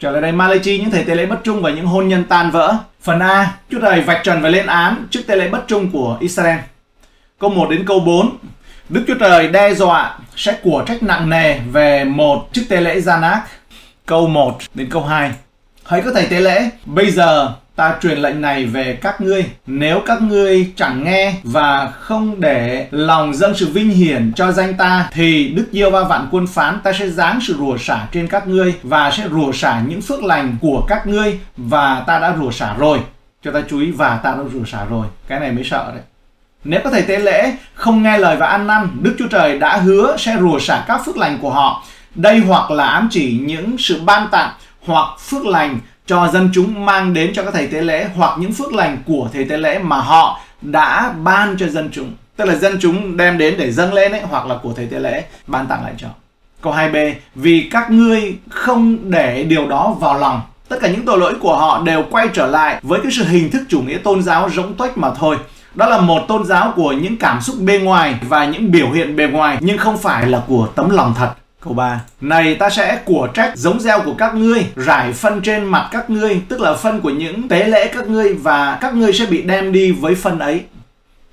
Trở lại đây Malachi những thầy tế lễ bất trung và những hôn nhân tan vỡ. Phần A, Chúa Trời vạch trần và lên án trước tế lễ bất trung của Israel. Câu 1 đến câu 4, Đức Chúa Trời đe dọa sẽ của trách nặng nề về một chức tế lễ Zanak. Câu 1 đến câu 2. Hỡi các thầy tế lễ, bây giờ ta truyền lệnh này về các ngươi, nếu các ngươi chẳng nghe và không để lòng dâng sự vinh hiển cho danh ta, thì đức diêu va vạn quân phán ta sẽ giáng sự rủa xả trên các ngươi và sẽ rủa xả những phước lành của các ngươi và ta đã rủa xả rồi. Cho ta chú ý, và ta đã rủa xả rồi. Cái này mới sợ đấy. Nếu có thầy tế lễ, không nghe lời và ăn năn, đức chúa trời đã hứa sẽ rủa xả các phước lành của họ. Đây hoặc là ám chỉ những sự ban tặng, hoặc phước lành cho dân chúng mang đến cho các thầy tế lễ hoặc những phước lành của thầy tế lễ mà họ đã ban cho dân chúng. Tức là dân chúng đem đến để dâng lên ấy, hoặc là của thầy tế lễ, ban tặng lại cho. Câu 2b vì các ngươi không để điều đó vào lòng. Tất cả những tội lỗi của họ đều quay trở lại với cái sự hình thức chủ nghĩa tôn giáo rỗng tuếch mà thôi. Đó là một tôn giáo của những cảm xúc bên ngoài và những biểu hiện bề ngoài, nhưng không phải là của tấm lòng thật. Câu 3 Này ta sẽ của trách giống gieo của các ngươi Rải phân trên mặt các ngươi Tức là phân của những tế lễ các ngươi Và các ngươi sẽ bị đem đi với phân ấy.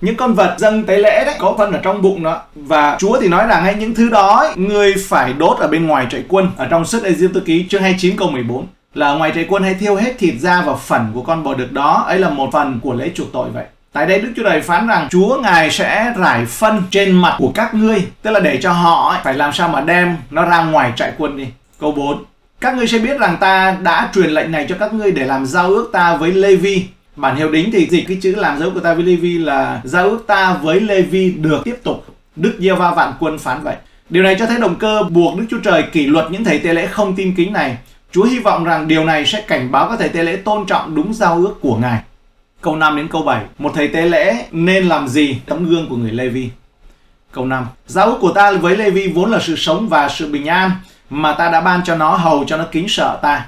Những con vật dâng tế lễ đấy có phân ở trong bụng đó. Và Chúa thì nói rằng hay những thứ đó ấy, người phải đốt ở bên ngoài trại quân ở trong sách Ê-díp ký chương 29 câu 14 là ngoài trại quân hay thiêu hết thịt da và phần của con bò đực đó ấy là một phần của lễ chuộc tội vậy. Tại đây Đức Chúa Trời phán rằng, Chúa Ngài sẽ rải phân trên mặt của các ngươi. Tức là để cho họ phải làm sao mà đem nó ra ngoài trại quân đi. Câu 4 Các ngươi sẽ biết rằng ta đã truyền lệnh này cho các ngươi để làm giao ước ta với Lê-vi. Bản hiệu đính thì dịch cái chữ làm giao ước của ta với Lê-vi là giao ước ta với Lê-vi được tiếp tục. Đức Giê Va vạn quân phán vậy. Điều này cho thấy động cơ buộc Đức Chúa Trời kỷ luật những thầy tế lễ không tin kính này. Chúa hy vọng rằng điều này sẽ cảnh báo các thầy tế lễ tôn trọng đúng giao ước của Ngài. Câu 5 đến câu 7. Một thầy tế lễ nên làm gì tấm gương của người Lê Vi? Câu 5. giáo ước của ta với Lê Vi vốn là sự sống và sự bình an mà ta đã ban cho nó, hầu cho nó kính sợ ta.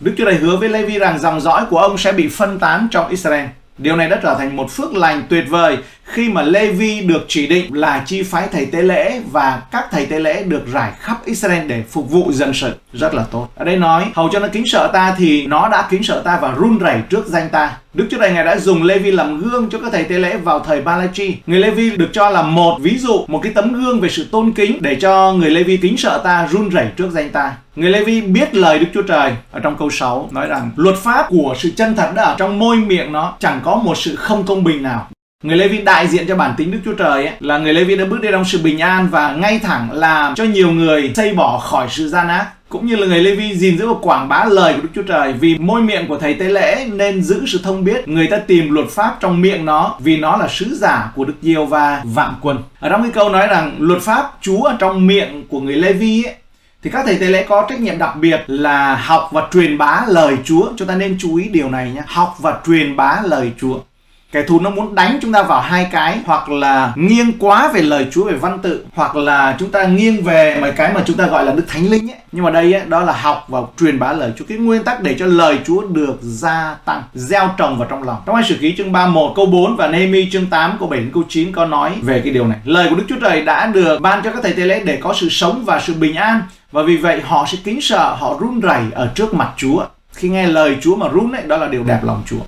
Đức Chúa Trời hứa với Lê Vi rằng dòng dõi của ông sẽ bị phân tán trong Israel. Điều này đã trở thành một phước lành tuyệt vời khi mà Lê Vi được chỉ định là chi phái thầy tế lễ và các thầy tế lễ được rải khắp Israel để phục vụ dân sự. Rất là tốt. Ở đây nói, hầu cho nó kính sợ ta thì nó đã kính sợ ta và run rẩy trước danh ta. Đức Chúa Trời Ngài đã dùng Lê Vi làm gương cho các thầy tế lễ vào thời Balachi Người Lê Vi được cho là một ví dụ, một cái tấm gương về sự tôn kính để cho người Lê Vi kính sợ ta, run rẩy trước danh ta. Người Lê Vi biết lời Đức Chúa Trời ở trong câu 6 nói rằng luật pháp của sự chân thật đã ở trong môi miệng nó chẳng có một sự không công bình nào. Người Lê Vi đại diện cho bản tính Đức Chúa Trời ấy, là người Lê Vi đã bước đi trong sự bình an và ngay thẳng làm cho nhiều người xây bỏ khỏi sự gian ác cũng như là người Lê Vi gìn giữ và quảng bá lời của Đức Chúa Trời vì môi miệng của thầy tế lễ nên giữ sự thông biết người ta tìm luật pháp trong miệng nó vì nó là sứ giả của Đức Diêu và vạn quân ở trong cái câu nói rằng luật pháp Chúa ở trong miệng của người Lê Vi ấy, thì các thầy tế lễ có trách nhiệm đặc biệt là học và truyền bá lời Chúa. Chúng ta nên chú ý điều này nhé. Học và truyền bá lời Chúa. Kẻ thù nó muốn đánh chúng ta vào hai cái hoặc là nghiêng quá về lời Chúa về văn tự hoặc là chúng ta nghiêng về mấy cái mà chúng ta gọi là đức thánh linh ấy. Nhưng mà đây ấy, đó là học và truyền bá lời Chúa. Cái nguyên tắc để cho lời Chúa được gia tăng gieo trồng vào trong lòng. Trong hai sử ký chương 31 câu 4 và Nehemi chương 8 câu 7 đến câu 9 có nói về cái điều này. Lời của Đức Chúa Trời đã được ban cho các thầy tế lễ để có sự sống và sự bình an và vì vậy họ sẽ kính sợ họ run rẩy ở trước mặt Chúa khi nghe lời Chúa mà run ấy đó là điều đẹp lòng Chúa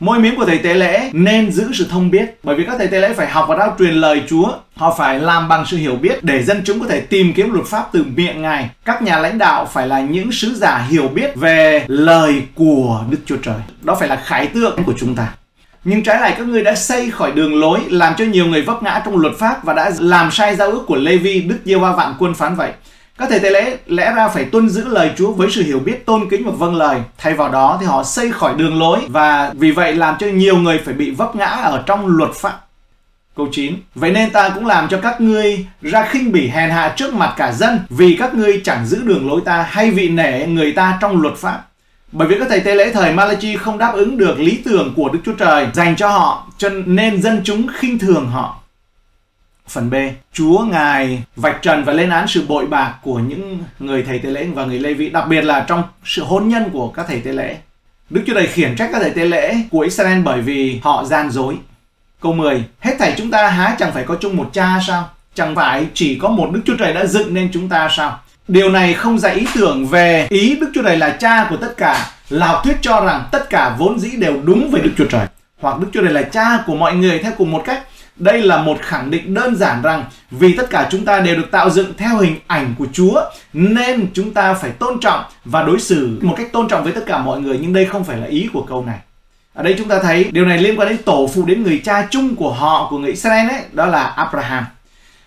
Môi miếng của thầy tế lễ nên giữ sự thông biết bởi vì các thầy tế lễ phải học và rao truyền lời Chúa. Họ phải làm bằng sự hiểu biết để dân chúng có thể tìm kiếm luật pháp từ miệng Ngài. Các nhà lãnh đạo phải là những sứ giả hiểu biết về lời của Đức Chúa Trời. Đó phải là khải tượng của chúng ta. Nhưng trái lại các ngươi đã xây khỏi đường lối làm cho nhiều người vấp ngã trong luật pháp và đã làm sai giao ước của Lê Vi, Đức Giê Va vạn quân phán vậy. Các thầy tế lễ lẽ ra phải tuân giữ lời Chúa với sự hiểu biết tôn kính và vâng lời. Thay vào đó thì họ xây khỏi đường lối và vì vậy làm cho nhiều người phải bị vấp ngã ở trong luật pháp. Câu 9 Vậy nên ta cũng làm cho các ngươi ra khinh bỉ hèn hạ trước mặt cả dân vì các ngươi chẳng giữ đường lối ta hay vị nể người ta trong luật pháp. Bởi vì các thầy tế lễ thời Malachi không đáp ứng được lý tưởng của Đức Chúa Trời dành cho họ, cho nên dân chúng khinh thường họ. Phần B, Chúa Ngài vạch trần và lên án sự bội bạc của những người thầy tế lễ và người Lê Vị, đặc biệt là trong sự hôn nhân của các thầy tế lễ. Đức Chúa Trời khiển trách các thầy tế lễ của Israel bởi vì họ gian dối. Câu 10, hết thảy chúng ta há chẳng phải có chung một cha sao? Chẳng phải chỉ có một Đức Chúa Trời đã dựng nên chúng ta sao? Điều này không dạy ý tưởng về ý Đức Chúa Trời là cha của tất cả, là học thuyết cho rằng tất cả vốn dĩ đều đúng về Đức Chúa Trời. Hoặc Đức Chúa Trời là cha của mọi người theo cùng một cách. Đây là một khẳng định đơn giản rằng vì tất cả chúng ta đều được tạo dựng theo hình ảnh của Chúa nên chúng ta phải tôn trọng và đối xử một cách tôn trọng với tất cả mọi người nhưng đây không phải là ý của câu này. Ở đây chúng ta thấy điều này liên quan đến tổ phụ đến người cha chung của họ của người Israel ấy, đó là Abraham.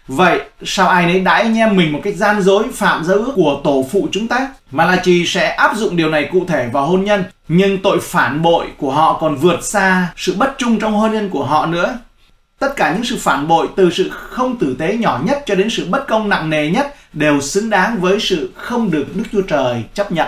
Vậy sao ai nấy đãi anh em mình một cách gian dối phạm giao ước của tổ phụ chúng ta? Malachi sẽ áp dụng điều này cụ thể vào hôn nhân, nhưng tội phản bội của họ còn vượt xa sự bất trung trong hôn nhân của họ nữa. Tất cả những sự phản bội từ sự không tử tế nhỏ nhất cho đến sự bất công nặng nề nhất đều xứng đáng với sự không được Đức Chúa Trời chấp nhận.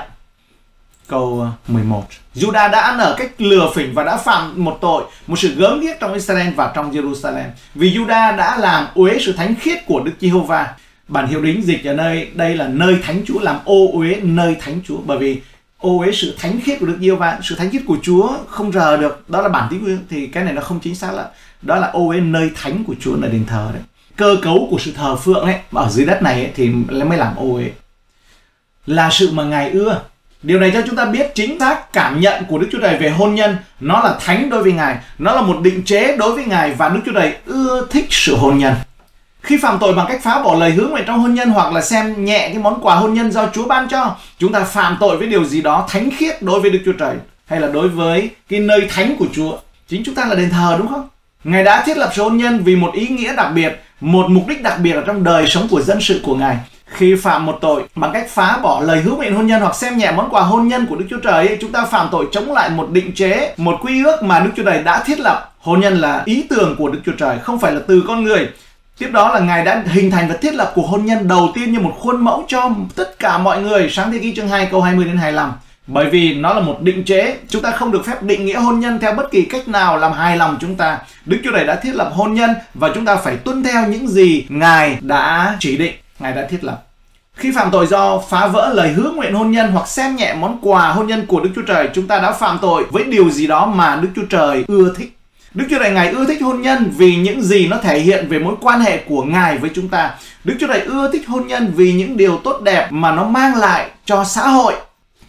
Câu ờ, 11 Judah đã ăn ở cách lừa phỉnh và đã phạm một tội, một sự gớm ghiếc trong Israel và trong Jerusalem. Vì Judah đã làm uế sự thánh khiết của Đức Giê-hô-va. Bản hiệu đính dịch ở nơi đây là nơi thánh Chúa làm ô uế nơi thánh Chúa bởi vì ô uế sự thánh khiết của Đức Giê-hô-va, sự thánh khiết của Chúa không rờ được. Đó là bản tiếng nguyên thì cái này nó không chính xác lắm. Đó là ô ấy nơi thánh của Chúa là đền thờ đấy. Cơ cấu của sự thờ phượng ấy ở dưới đất này ấy, thì mới làm ô ấy Là sự mà Ngài ưa Điều này cho chúng ta biết chính xác cảm nhận của Đức Chúa Trời về hôn nhân nó là thánh đối với Ngài, nó là một định chế đối với Ngài và Đức Chúa Trời ưa thích sự hôn nhân. Khi phạm tội bằng cách phá bỏ lời hứa nguyện trong hôn nhân hoặc là xem nhẹ cái món quà hôn nhân do Chúa ban cho, chúng ta phạm tội với điều gì đó thánh khiết đối với Đức Chúa Trời hay là đối với cái nơi thánh của Chúa. Chính chúng ta là đền thờ đúng không? Ngài đã thiết lập sự hôn nhân vì một ý nghĩa đặc biệt, một mục đích đặc biệt ở trong đời sống của dân sự của Ngài khi phạm một tội bằng cách phá bỏ lời hứa nguyện hôn nhân hoặc xem nhẹ món quà hôn nhân của Đức Chúa Trời chúng ta phạm tội chống lại một định chế, một quy ước mà Đức Chúa Trời đã thiết lập. Hôn nhân là ý tưởng của Đức Chúa Trời, không phải là từ con người. Tiếp đó là Ngài đã hình thành và thiết lập cuộc hôn nhân đầu tiên như một khuôn mẫu cho tất cả mọi người. Sáng thế ký chương 2 câu 20 đến 25. Bởi vì nó là một định chế, chúng ta không được phép định nghĩa hôn nhân theo bất kỳ cách nào làm hài lòng chúng ta. Đức Chúa Trời đã thiết lập hôn nhân và chúng ta phải tuân theo những gì Ngài đã chỉ định. Ngài đã thiết lập. Khi phạm tội do phá vỡ lời hứa nguyện hôn nhân hoặc xem nhẹ món quà hôn nhân của Đức Chúa Trời, chúng ta đã phạm tội với điều gì đó mà Đức Chúa Trời ưa thích. Đức Chúa Trời Ngài ưa thích hôn nhân vì những gì nó thể hiện về mối quan hệ của Ngài với chúng ta. Đức Chúa Trời ưa thích hôn nhân vì những điều tốt đẹp mà nó mang lại cho xã hội.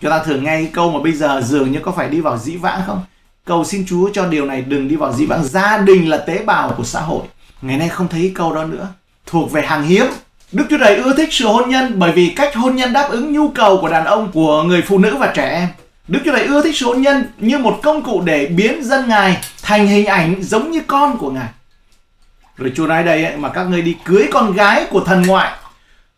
Chúng ta thường nghe câu mà bây giờ dường như có phải đi vào dĩ vãng không? Cầu xin Chúa cho điều này đừng đi vào dĩ vãng. Gia đình là tế bào của xã hội. Ngày nay không thấy câu đó nữa. Thuộc về hàng hiếm Đức Chúa Trời ưa thích sự hôn nhân bởi vì cách hôn nhân đáp ứng nhu cầu của đàn ông, của người phụ nữ và trẻ em. Đức Chúa Trời ưa thích sự hôn nhân như một công cụ để biến dân Ngài thành hình ảnh giống như con của Ngài. Rồi Chúa nói đây ấy, mà các ngươi đi cưới con gái của thần ngoại.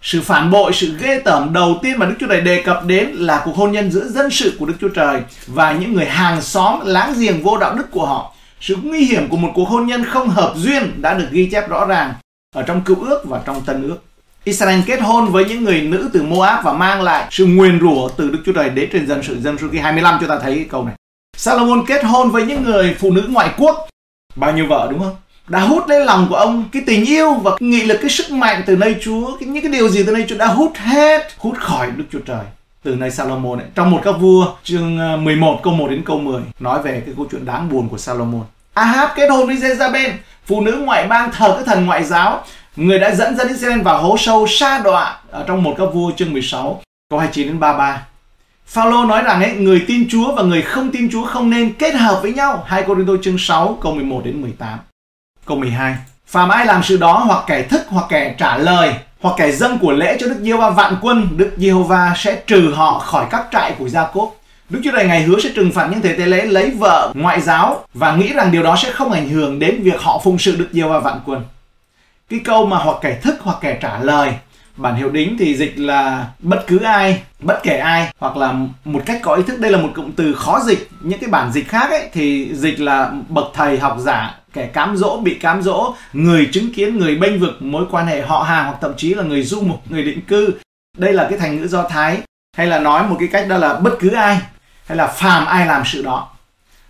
Sự phản bội, sự ghê tởm đầu tiên mà Đức Chúa Trời đề cập đến là cuộc hôn nhân giữa dân sự của Đức Chúa Trời và những người hàng xóm láng giềng vô đạo đức của họ. Sự nguy hiểm của một cuộc hôn nhân không hợp duyên đã được ghi chép rõ ràng ở trong cựu ước và trong tân ước. Israel kết hôn với những người nữ từ Moab và mang lại sự nguyền rủa từ Đức Chúa Trời đến trên dân sự dân số ký 25 chúng ta thấy cái câu này. Salomon kết hôn với những người phụ nữ ngoại quốc. Bao nhiêu vợ đúng không? Đã hút lên lòng của ông cái tình yêu và cái nghị lực cái sức mạnh từ nơi Chúa, cái, những cái điều gì từ nơi Chúa đã hút hết, hút khỏi Đức Chúa Trời từ nơi Salomon ấy. Trong một các vua chương ờ, 11 câu 1 đến câu 10 nói về cái câu chuyện đáng buồn của Salomon. Ahab kết hôn với Jezabel, phụ nữ ngoại bang thờ các thần ngoại giáo người đã dẫn dân Israel vào hố sâu sa đọa ở trong một các vua chương 16 câu 29 đến 33. Phaolô nói rằng ấy, người tin Chúa và người không tin Chúa không nên kết hợp với nhau. 2 Cô-rin-tô chương 6 câu 11 đến 18. Câu 12. Phàm ai làm sự đó hoặc kẻ thức hoặc kẻ trả lời hoặc kẻ dâng của lễ cho Đức Giê-hô-va vạn quân, Đức Giê-hô-va sẽ trừ họ khỏi các trại của Gia-cốp. Đức Chúa Trời ngày hứa sẽ trừng phạt những thể tế lễ lấy vợ ngoại giáo và nghĩ rằng điều đó sẽ không ảnh hưởng đến việc họ phụng sự Đức Giê-hô-va vạn quân cái câu mà hoặc kẻ thức hoặc kẻ trả lời bản hiệu đính thì dịch là bất cứ ai bất kể ai hoặc là một cách có ý thức đây là một cụm từ khó dịch những cái bản dịch khác ấy thì dịch là bậc thầy học giả kẻ cám dỗ bị cám dỗ người chứng kiến người bênh vực mối quan hệ họ hàng hoặc thậm chí là người du mục người định cư đây là cái thành ngữ do thái hay là nói một cái cách đó là bất cứ ai hay là phàm ai làm sự đó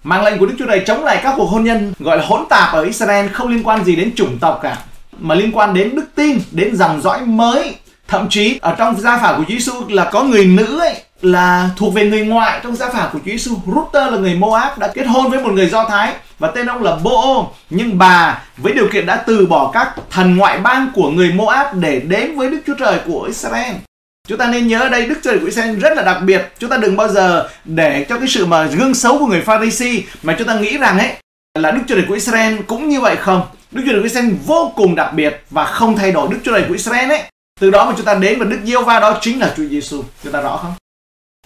mang lệnh của đức chúa trời chống lại các cuộc hôn nhân gọi là hỗn tạp ở israel không liên quan gì đến chủng tộc cả mà liên quan đến đức tin, đến dòng dõi mới. Thậm chí ở trong gia phả của Chúa Giêsu là có người nữ ấy là thuộc về người ngoại trong gia phả của Chúa Giêsu. Ruther là người Moab đã kết hôn với một người Do Thái và tên ông là Bô. Nhưng bà với điều kiện đã từ bỏ các thần ngoại bang của người Moab để đến với Đức Chúa Trời của Israel. Chúng ta nên nhớ ở đây, Đức Chúa Trời của Israel rất là đặc biệt. Chúng ta đừng bao giờ để cho cái sự mà gương xấu của người Pharisee mà chúng ta nghĩ rằng ấy, là Đức Chúa Trời của Israel cũng như vậy không. Đức Chúa Trời của Israel vô cùng đặc biệt và không thay đổi Đức Chúa Trời của Israel ấy. Từ đó mà chúng ta đến và Đức Giêsu va đó chính là Chúa Giêsu. Chúng ta rõ không?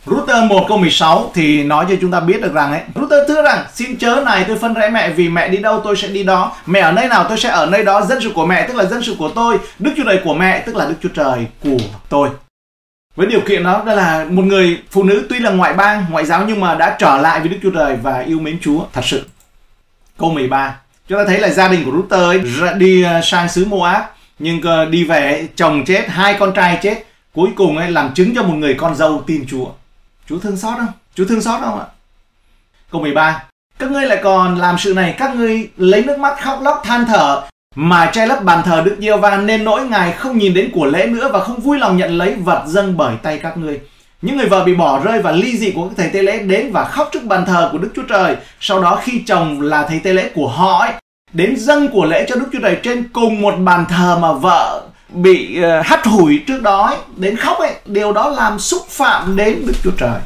Router 1 câu 16 thì nói cho chúng ta biết được rằng ấy, Router thưa rằng, xin chớ này tôi phân rẽ mẹ vì mẹ đi đâu tôi sẽ đi đó. Mẹ ở nơi nào tôi sẽ ở nơi đó, Dân sự của mẹ tức là dân sự của tôi, Đức Chúa Trời của mẹ tức là Đức Chúa Trời của tôi. Với điều kiện đó đó là một người phụ nữ tuy là ngoại bang, ngoại giáo nhưng mà đã trở lại với Đức Chúa Trời và yêu mến Chúa thật sự. Câu 13 chúng ta thấy là gia đình của Router ấy đi à, sang xứ Moab, nhưng à, đi về chồng chết, hai con trai chết, cuối cùng ấy làm chứng cho một người con dâu tin Chúa. Chúa thương xót không? Chúa thương xót không ạ? Câu 13 Các ngươi lại còn làm sự này Các ngươi lấy nước mắt khóc lóc than thở Mà che lấp bàn thờ Đức giê va Nên nỗi ngài không nhìn đến của lễ nữa Và không vui lòng nhận lấy vật dâng bởi tay các ngươi những người vợ bị bỏ rơi và ly dị của các thầy tế lễ đến và khóc trước bàn thờ của Đức Chúa Trời. Sau đó khi chồng là thầy tế lễ của họ ấy, đến dâng của lễ cho Đức Chúa Trời trên cùng một bàn thờ mà vợ bị ờ, uh, hắt hủi trước đó ấy, đến khóc ấy điều đó làm xúc phạm đến Đức Chúa Trời.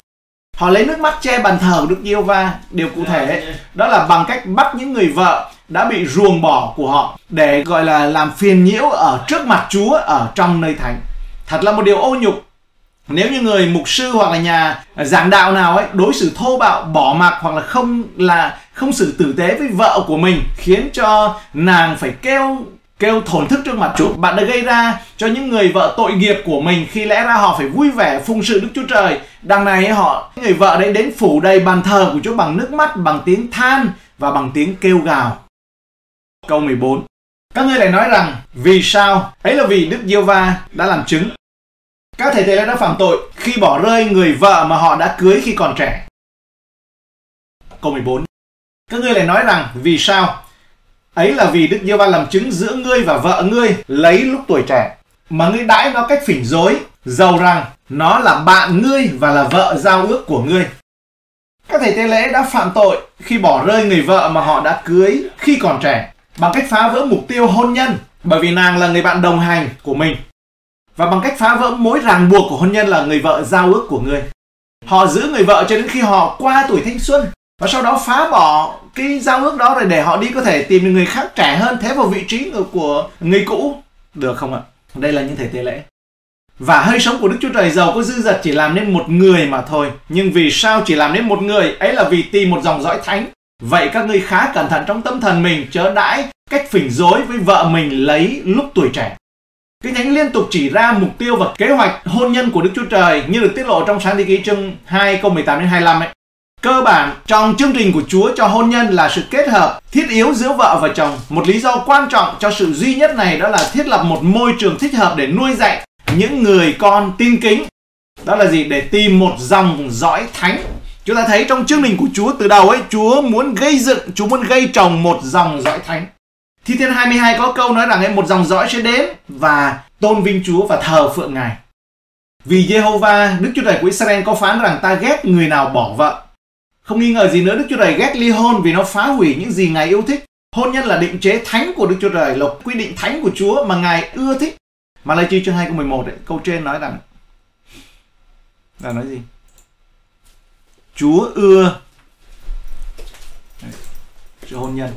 Họ lấy nước mắt che bàn thờ Đức Giêsu va điều cụ thể ấy, đó là bằng cách bắt những người vợ đã bị ruồng bỏ của họ để gọi là làm phiền nhiễu ở trước mặt Chúa ở trong nơi thánh. Thật là một điều ô nhục. Nếu như người mục sư hoặc là nhà giảng đạo nào ấy đối xử thô bạo bỏ mặc hoặc là không là không xử tử tế với vợ của mình khiến cho nàng phải kêu kêu thổn thức trước mặt Chúa. Bạn đã gây ra cho những người vợ tội nghiệp của mình khi lẽ ra họ phải vui vẻ phụng sự Đức Chúa Trời. Đằng này họ, người vợ đấy đến phủ đầy bàn thờ của Chúa bằng nước mắt, bằng tiếng than và bằng tiếng kêu gào. Câu 14 Các ngươi lại nói rằng vì sao? Ấy là vì Đức Diêu Va đã làm chứng. Các thầy tế lễ đã phạm tội khi bỏ rơi người vợ mà họ đã cưới khi còn trẻ. Câu 14 Các ngươi lại nói rằng vì sao? Ấy là vì Đức giê va làm chứng giữa ngươi và vợ ngươi lấy lúc tuổi trẻ. Mà ngươi đãi nó cách phỉnh dối, giàu rằng nó là bạn ngươi và là vợ giao ước của ngươi. Các thầy tế lễ đã phạm tội khi bỏ rơi người vợ mà họ đã cưới khi còn trẻ bằng cách phá vỡ mục tiêu hôn nhân bởi vì nàng là người bạn đồng hành của mình và bằng cách phá vỡ mối ràng buộc của hôn nhân là người vợ giao ước của ngươi. Họ giữ người vợ cho đến khi họ qua tuổi thanh xuân và sau đó phá bỏ cái giao ước đó rồi để họ đi có thể tìm được người khác trẻ hơn, thế vào vị trí của người cũ. Được không ạ? Đây là những thể tế lễ. Và hơi sống của Đức Chúa Trời giàu có dư dật chỉ làm nên một người mà thôi. Nhưng vì sao chỉ làm nên một người? Ấy là vì tìm một dòng dõi thánh. Vậy các ngươi khá cẩn thận trong tâm thần mình, chớ đãi cách phỉnh dối với vợ mình lấy lúc tuổi trẻ. Kinh Thánh liên tục chỉ ra mục tiêu và kế hoạch hôn nhân của Đức Chúa Trời như được tiết lộ trong sáng thế ký chương 2 câu 18 đến 25 ấy. Cơ bản, trong chương trình của Chúa cho hôn nhân là sự kết hợp thiết yếu giữa vợ và chồng. Một lý do quan trọng cho sự duy nhất này đó là thiết lập một môi trường thích hợp để nuôi dạy những người con tin kính. Đó là gì? Để tìm một dòng dõi thánh. Chúng ta thấy trong chương trình của Chúa từ đầu ấy, Chúa muốn gây dựng, Chúa muốn gây trồng một dòng dõi thánh. Thi Thiên 22 có câu nói rằng ấy, một dòng dõi sẽ đến và tôn vinh Chúa và thờ phượng Ngài. Vì Jehovah, Đức Chúa Trời của Israel có phán rằng ta ghét người nào bỏ vợ không nghi ngờ gì nữa Đức Chúa Trời ghét ly hôn vì nó phá hủy những gì Ngài yêu thích. Hôn nhân là định chế thánh của Đức Chúa Trời, là quy định thánh của Chúa mà Ngài ưa thích. Mà lại chi chương 2 câu 11 ấy, câu trên nói rằng là nói gì? Chúa ưa cho hôn nhân.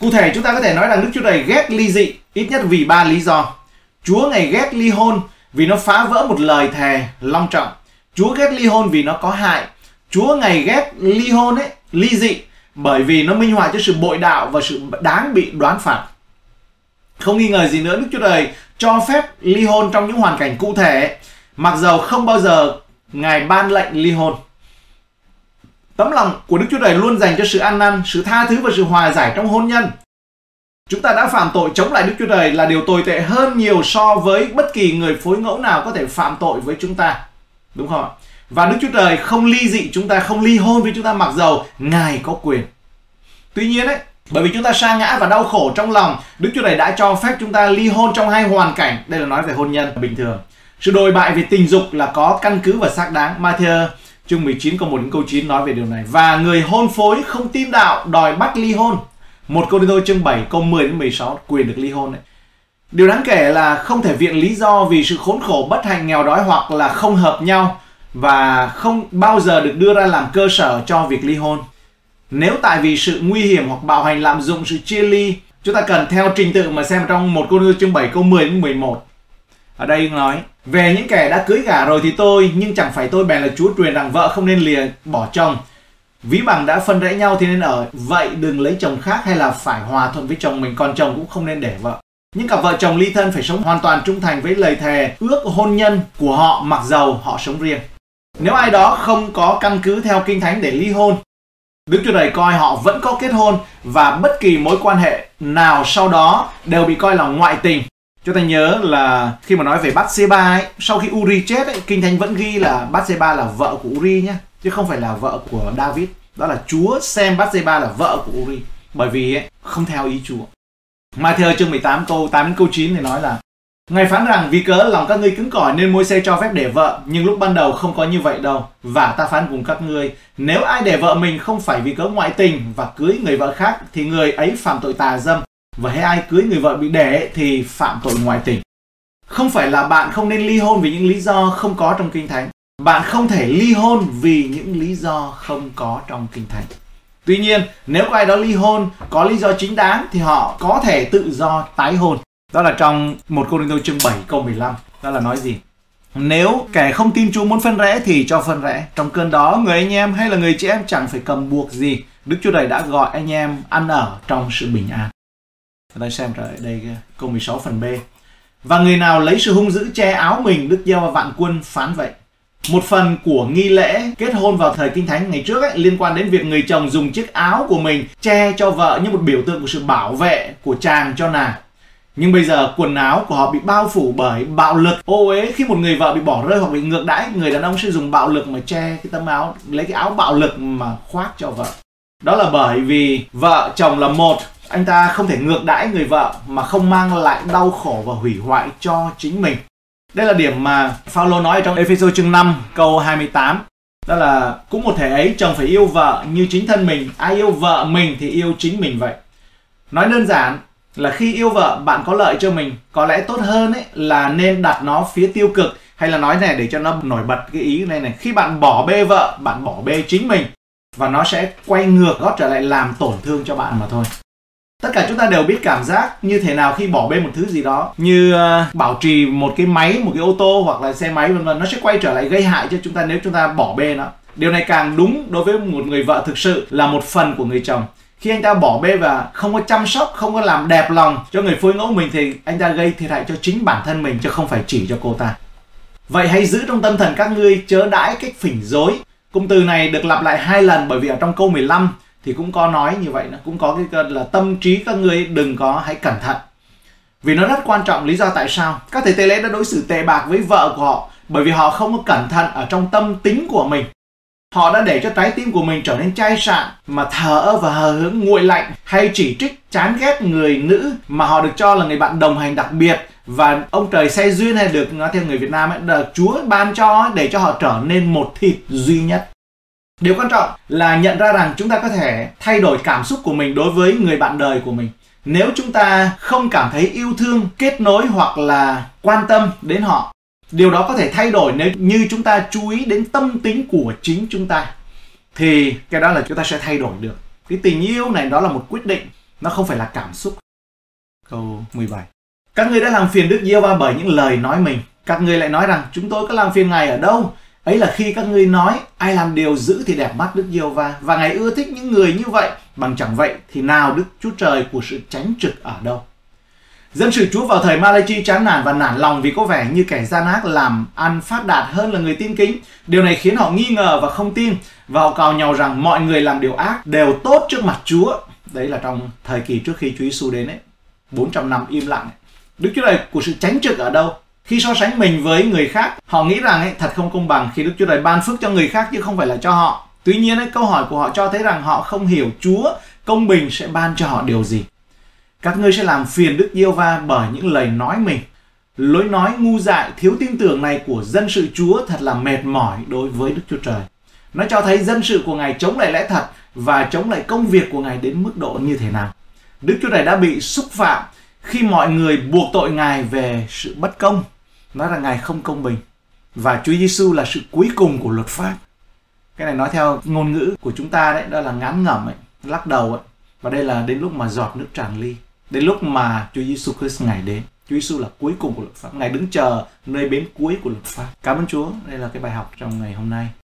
Cụ thể chúng ta có thể nói rằng Đức Chúa Trời ghét ly dị ít nhất vì ba lý do. Chúa ngày ghét ly hôn vì nó phá vỡ một lời thề long trọng. Chúa ghét ly hôn vì nó có hại Chúa ngày ghét ly hôn ấy, ly dị bởi vì nó minh họa cho sự bội đạo và sự đáng bị đoán phạt. Không nghi ngờ gì nữa Đức Chúa Trời cho phép ly hôn trong những hoàn cảnh cụ thể mặc dầu không bao giờ Ngài ban lệnh ly hôn. Tấm lòng của Đức Chúa Trời luôn dành cho sự ăn năn, sự tha thứ và sự hòa giải trong hôn nhân. Chúng ta đã phạm tội chống lại Đức Chúa Trời là điều tồi tệ hơn nhiều so với bất kỳ người phối ngẫu nào có thể phạm tội với chúng ta. Đúng không ạ? Và Đức Chúa Trời không ly dị chúng ta, không ly hôn với chúng ta mặc dầu Ngài có quyền. Tuy nhiên ấy, bởi vì chúng ta sa ngã và đau khổ trong lòng, Đức Chúa Trời đã cho phép chúng ta ly hôn trong hai hoàn cảnh. Đây là nói về hôn nhân bình thường. Sự đồi bại về tình dục là có căn cứ và xác đáng. Matthew chương 19 câu 1 đến câu 9 nói về điều này. Và người hôn phối không tin đạo đòi bắt ly hôn. Một câu đi thôi chương 7 câu 10 đến 16 quyền được ly hôn đấy. Điều đáng kể là không thể viện lý do vì sự khốn khổ bất hạnh nghèo đói hoặc là không hợp nhau và không bao giờ được đưa ra làm cơ sở cho việc ly hôn. Nếu tại vì sự nguy hiểm hoặc bạo hành lạm dụng sự chia ly, chúng ta cần theo trình tự mà xem trong một cô chương 7 câu 10 đến 11. Ở đây nói về những kẻ đã cưới gả rồi thì tôi nhưng chẳng phải tôi bèn là Chúa truyền rằng vợ không nên lìa bỏ chồng. Ví bằng đã phân rẽ nhau thì nên ở vậy đừng lấy chồng khác hay là phải hòa thuận với chồng mình còn chồng cũng không nên để vợ. Những cặp vợ chồng ly thân phải sống hoàn toàn trung thành với lời thề ước hôn nhân của họ mặc dầu họ sống riêng. Nếu ai đó không có căn cứ theo kinh thánh để ly hôn, Đức Chúa Trời coi họ vẫn có kết hôn và bất kỳ mối quan hệ nào sau đó đều bị coi là ngoại tình. Chúng ta nhớ là khi mà nói về Bathsheba ấy, sau khi Uri chết ấy, kinh thánh vẫn ghi là Bathsheba là vợ của Uri nhé, chứ không phải là vợ của David. Đó là Chúa xem Bathsheba là vợ của Uri bởi vì ấy, không theo ý Chúa. Matthew chương 18 câu 8 đến câu 9 thì nói là Ngài phán rằng vì cớ lòng các ngươi cứng cỏi nên môi xe cho phép để vợ, nhưng lúc ban đầu không có như vậy đâu. Và ta phán cùng các ngươi, nếu ai để vợ mình không phải vì cớ ngoại tình và cưới người vợ khác thì người ấy phạm tội tà dâm. Và hay ai cưới người vợ bị để thì phạm tội ngoại tình. Không phải là bạn không nên ly hôn vì những lý do không có trong kinh thánh. Bạn không thể ly hôn vì những lý do không có trong kinh thánh. Tuy nhiên, nếu có ai đó ly hôn có lý do chính đáng thì họ có thể tự do tái hôn. Đó là trong một Cô Đinh Tô chương 7 câu 15. Đó là nói gì? Nếu kẻ không tin Chúa muốn phân rẽ thì cho phân rẽ. Trong cơn đó, người anh em hay là người chị em chẳng phải cầm buộc gì. Đức Chúa Trời đã gọi anh em ăn ở trong sự bình an. Chúng ta xem trở lại đây câu 16 phần B. Và người nào lấy sự hung dữ che áo mình, Đức Giêsu và vạn quân phán vậy. Một phần của nghi lễ kết hôn vào thời kinh thánh ngày trước ấy, liên quan đến việc người chồng dùng chiếc áo của mình che cho vợ như một biểu tượng của sự bảo vệ của chàng cho nàng. Nhưng bây giờ quần áo của họ bị bao phủ bởi bạo lực. Ô uế khi một người vợ bị bỏ rơi hoặc bị ngược đãi, người đàn ông sẽ dùng bạo lực mà che cái tấm áo, lấy cái áo bạo lực mà khoác cho vợ. Đó là bởi vì vợ chồng là một, anh ta không thể ngược đãi người vợ mà không mang lại đau khổ và hủy hoại cho chính mình. Đây là điểm mà Phaolô nói trong Ephesos chương 5 câu 28 đó là, cũng một thể ấy, chồng phải yêu vợ như chính thân mình, ai yêu vợ mình thì yêu chính mình vậy. Nói đơn giản là khi yêu vợ bạn có lợi cho mình có lẽ tốt hơn ấy là nên đặt nó phía tiêu cực hay là nói này để cho nó nổi bật cái ý này này. Khi bạn bỏ bê vợ bạn bỏ bê chính mình và nó sẽ quay ngược gót trở lại làm tổn thương cho bạn mà thôi. Tất cả chúng ta đều biết cảm giác như thế nào khi bỏ bê một thứ gì đó. Như uh, bảo trì một cái máy một cái ô tô hoặc là xe máy vân vân nó sẽ quay trở lại gây hại cho chúng ta nếu chúng ta bỏ bê nó. Điều này càng đúng đối với một người vợ thực sự là một phần của người chồng khi anh ta bỏ bê và không có chăm sóc, không có làm đẹp lòng cho người phối ngẫu mình thì anh ta gây thiệt hại cho chính bản thân mình chứ không phải chỉ cho cô ta. Vậy hãy giữ trong tâm thần các ngươi chớ đãi cách phỉnh dối. Cụm từ này được lặp lại hai lần bởi vì ở trong câu 15 thì cũng có nói như vậy nó cũng có cái cơn là tâm trí các ngươi đừng có, hãy cẩn thận. Vì nó rất quan trọng lý do tại sao. Các thầy tế lễ đã đối xử tệ bạc với vợ của họ bởi vì họ không có cẩn thận ở trong tâm tính của mình. Họ đã để cho trái tim của mình trở nên chai sạn mà thờ ơ và hờ hững nguội lạnh hay chỉ trích chán ghét người nữ mà họ được cho là người bạn đồng hành đặc biệt và ông trời xe duyên hay được nói theo người Việt Nam ấy, được Chúa ban cho để cho họ trở nên một thịt duy nhất. Điều quan trọng là nhận ra rằng chúng ta có thể thay đổi cảm xúc của mình đối với người bạn đời của mình. Nếu chúng ta không cảm thấy yêu thương, kết nối hoặc là quan tâm đến họ điều đó có thể thay đổi nếu như chúng ta chú ý đến tâm tính của chính chúng ta. Thì cái đó là chúng ta sẽ thay đổi được. Cái tình yêu này đó là một quyết định, nó không phải là cảm xúc. Câu 17 các ngươi đã làm phiền Đức Giêsu va bởi những lời nói mình. Các ngươi lại nói rằng, chúng tôi có làm phiền ngài ở đâu? Ấy là khi các ngươi nói, ai làm điều dữ thì đẹp mắt Đức Giêsu va và ngài ưa thích những người như vậy. Bằng chẳng vậy thì nào Đức Chúa Trời của sự tránh trực ở đâu? Dân sự Chúa vào thời Malachi chán nản và nản lòng vì có vẻ như kẻ gian ác làm ăn phát đạt hơn là người tin kính. Điều này khiến họ nghi ngờ và không tin và họ cào nhau rằng mọi người làm điều ác đều tốt trước mặt Chúa. Đấy là trong thời kỳ trước khi Chúa Giêsu đến ấy. 400 năm im lặng. Ấy. Đức Chúa Trời của sự tránh trực ở đâu? Khi so sánh mình với người khác, họ nghĩ rằng ấy, thật không công bằng khi Đức Chúa Trời ban phước cho người khác chứ không phải là cho họ. Tuy nhiên ấy, câu hỏi của họ cho thấy rằng họ không hiểu Chúa công bình sẽ ban cho họ điều gì. Các ngươi sẽ làm phiền Đức Yêu Va bởi những lời nói mình. Lối nói ngu dại, thiếu tin tưởng này của dân sự Chúa thật là mệt mỏi đối với Đức Chúa Trời. Nó cho thấy dân sự của Ngài chống lại lẽ thật và chống lại công việc của Ngài đến mức độ như thế nào. Đức Chúa Trời đã bị xúc phạm khi mọi người buộc tội Ngài về sự bất công, nói là Ngài không công bình và Chúa Giêsu là sự cuối cùng của luật pháp. Cái này nói theo ngôn ngữ của chúng ta đấy, đó là ngán ngẩm ấy, lắc đầu ấy. Và đây là đến lúc mà giọt nước tràn ly, đến lúc mà Chúa Giêsu Christ ngài đến. Chúa Giêsu là cuối cùng của luật pháp, ngài đứng chờ nơi bến cuối của luật pháp. Cảm ơn Chúa, đây là cái bài học trong ngày hôm nay.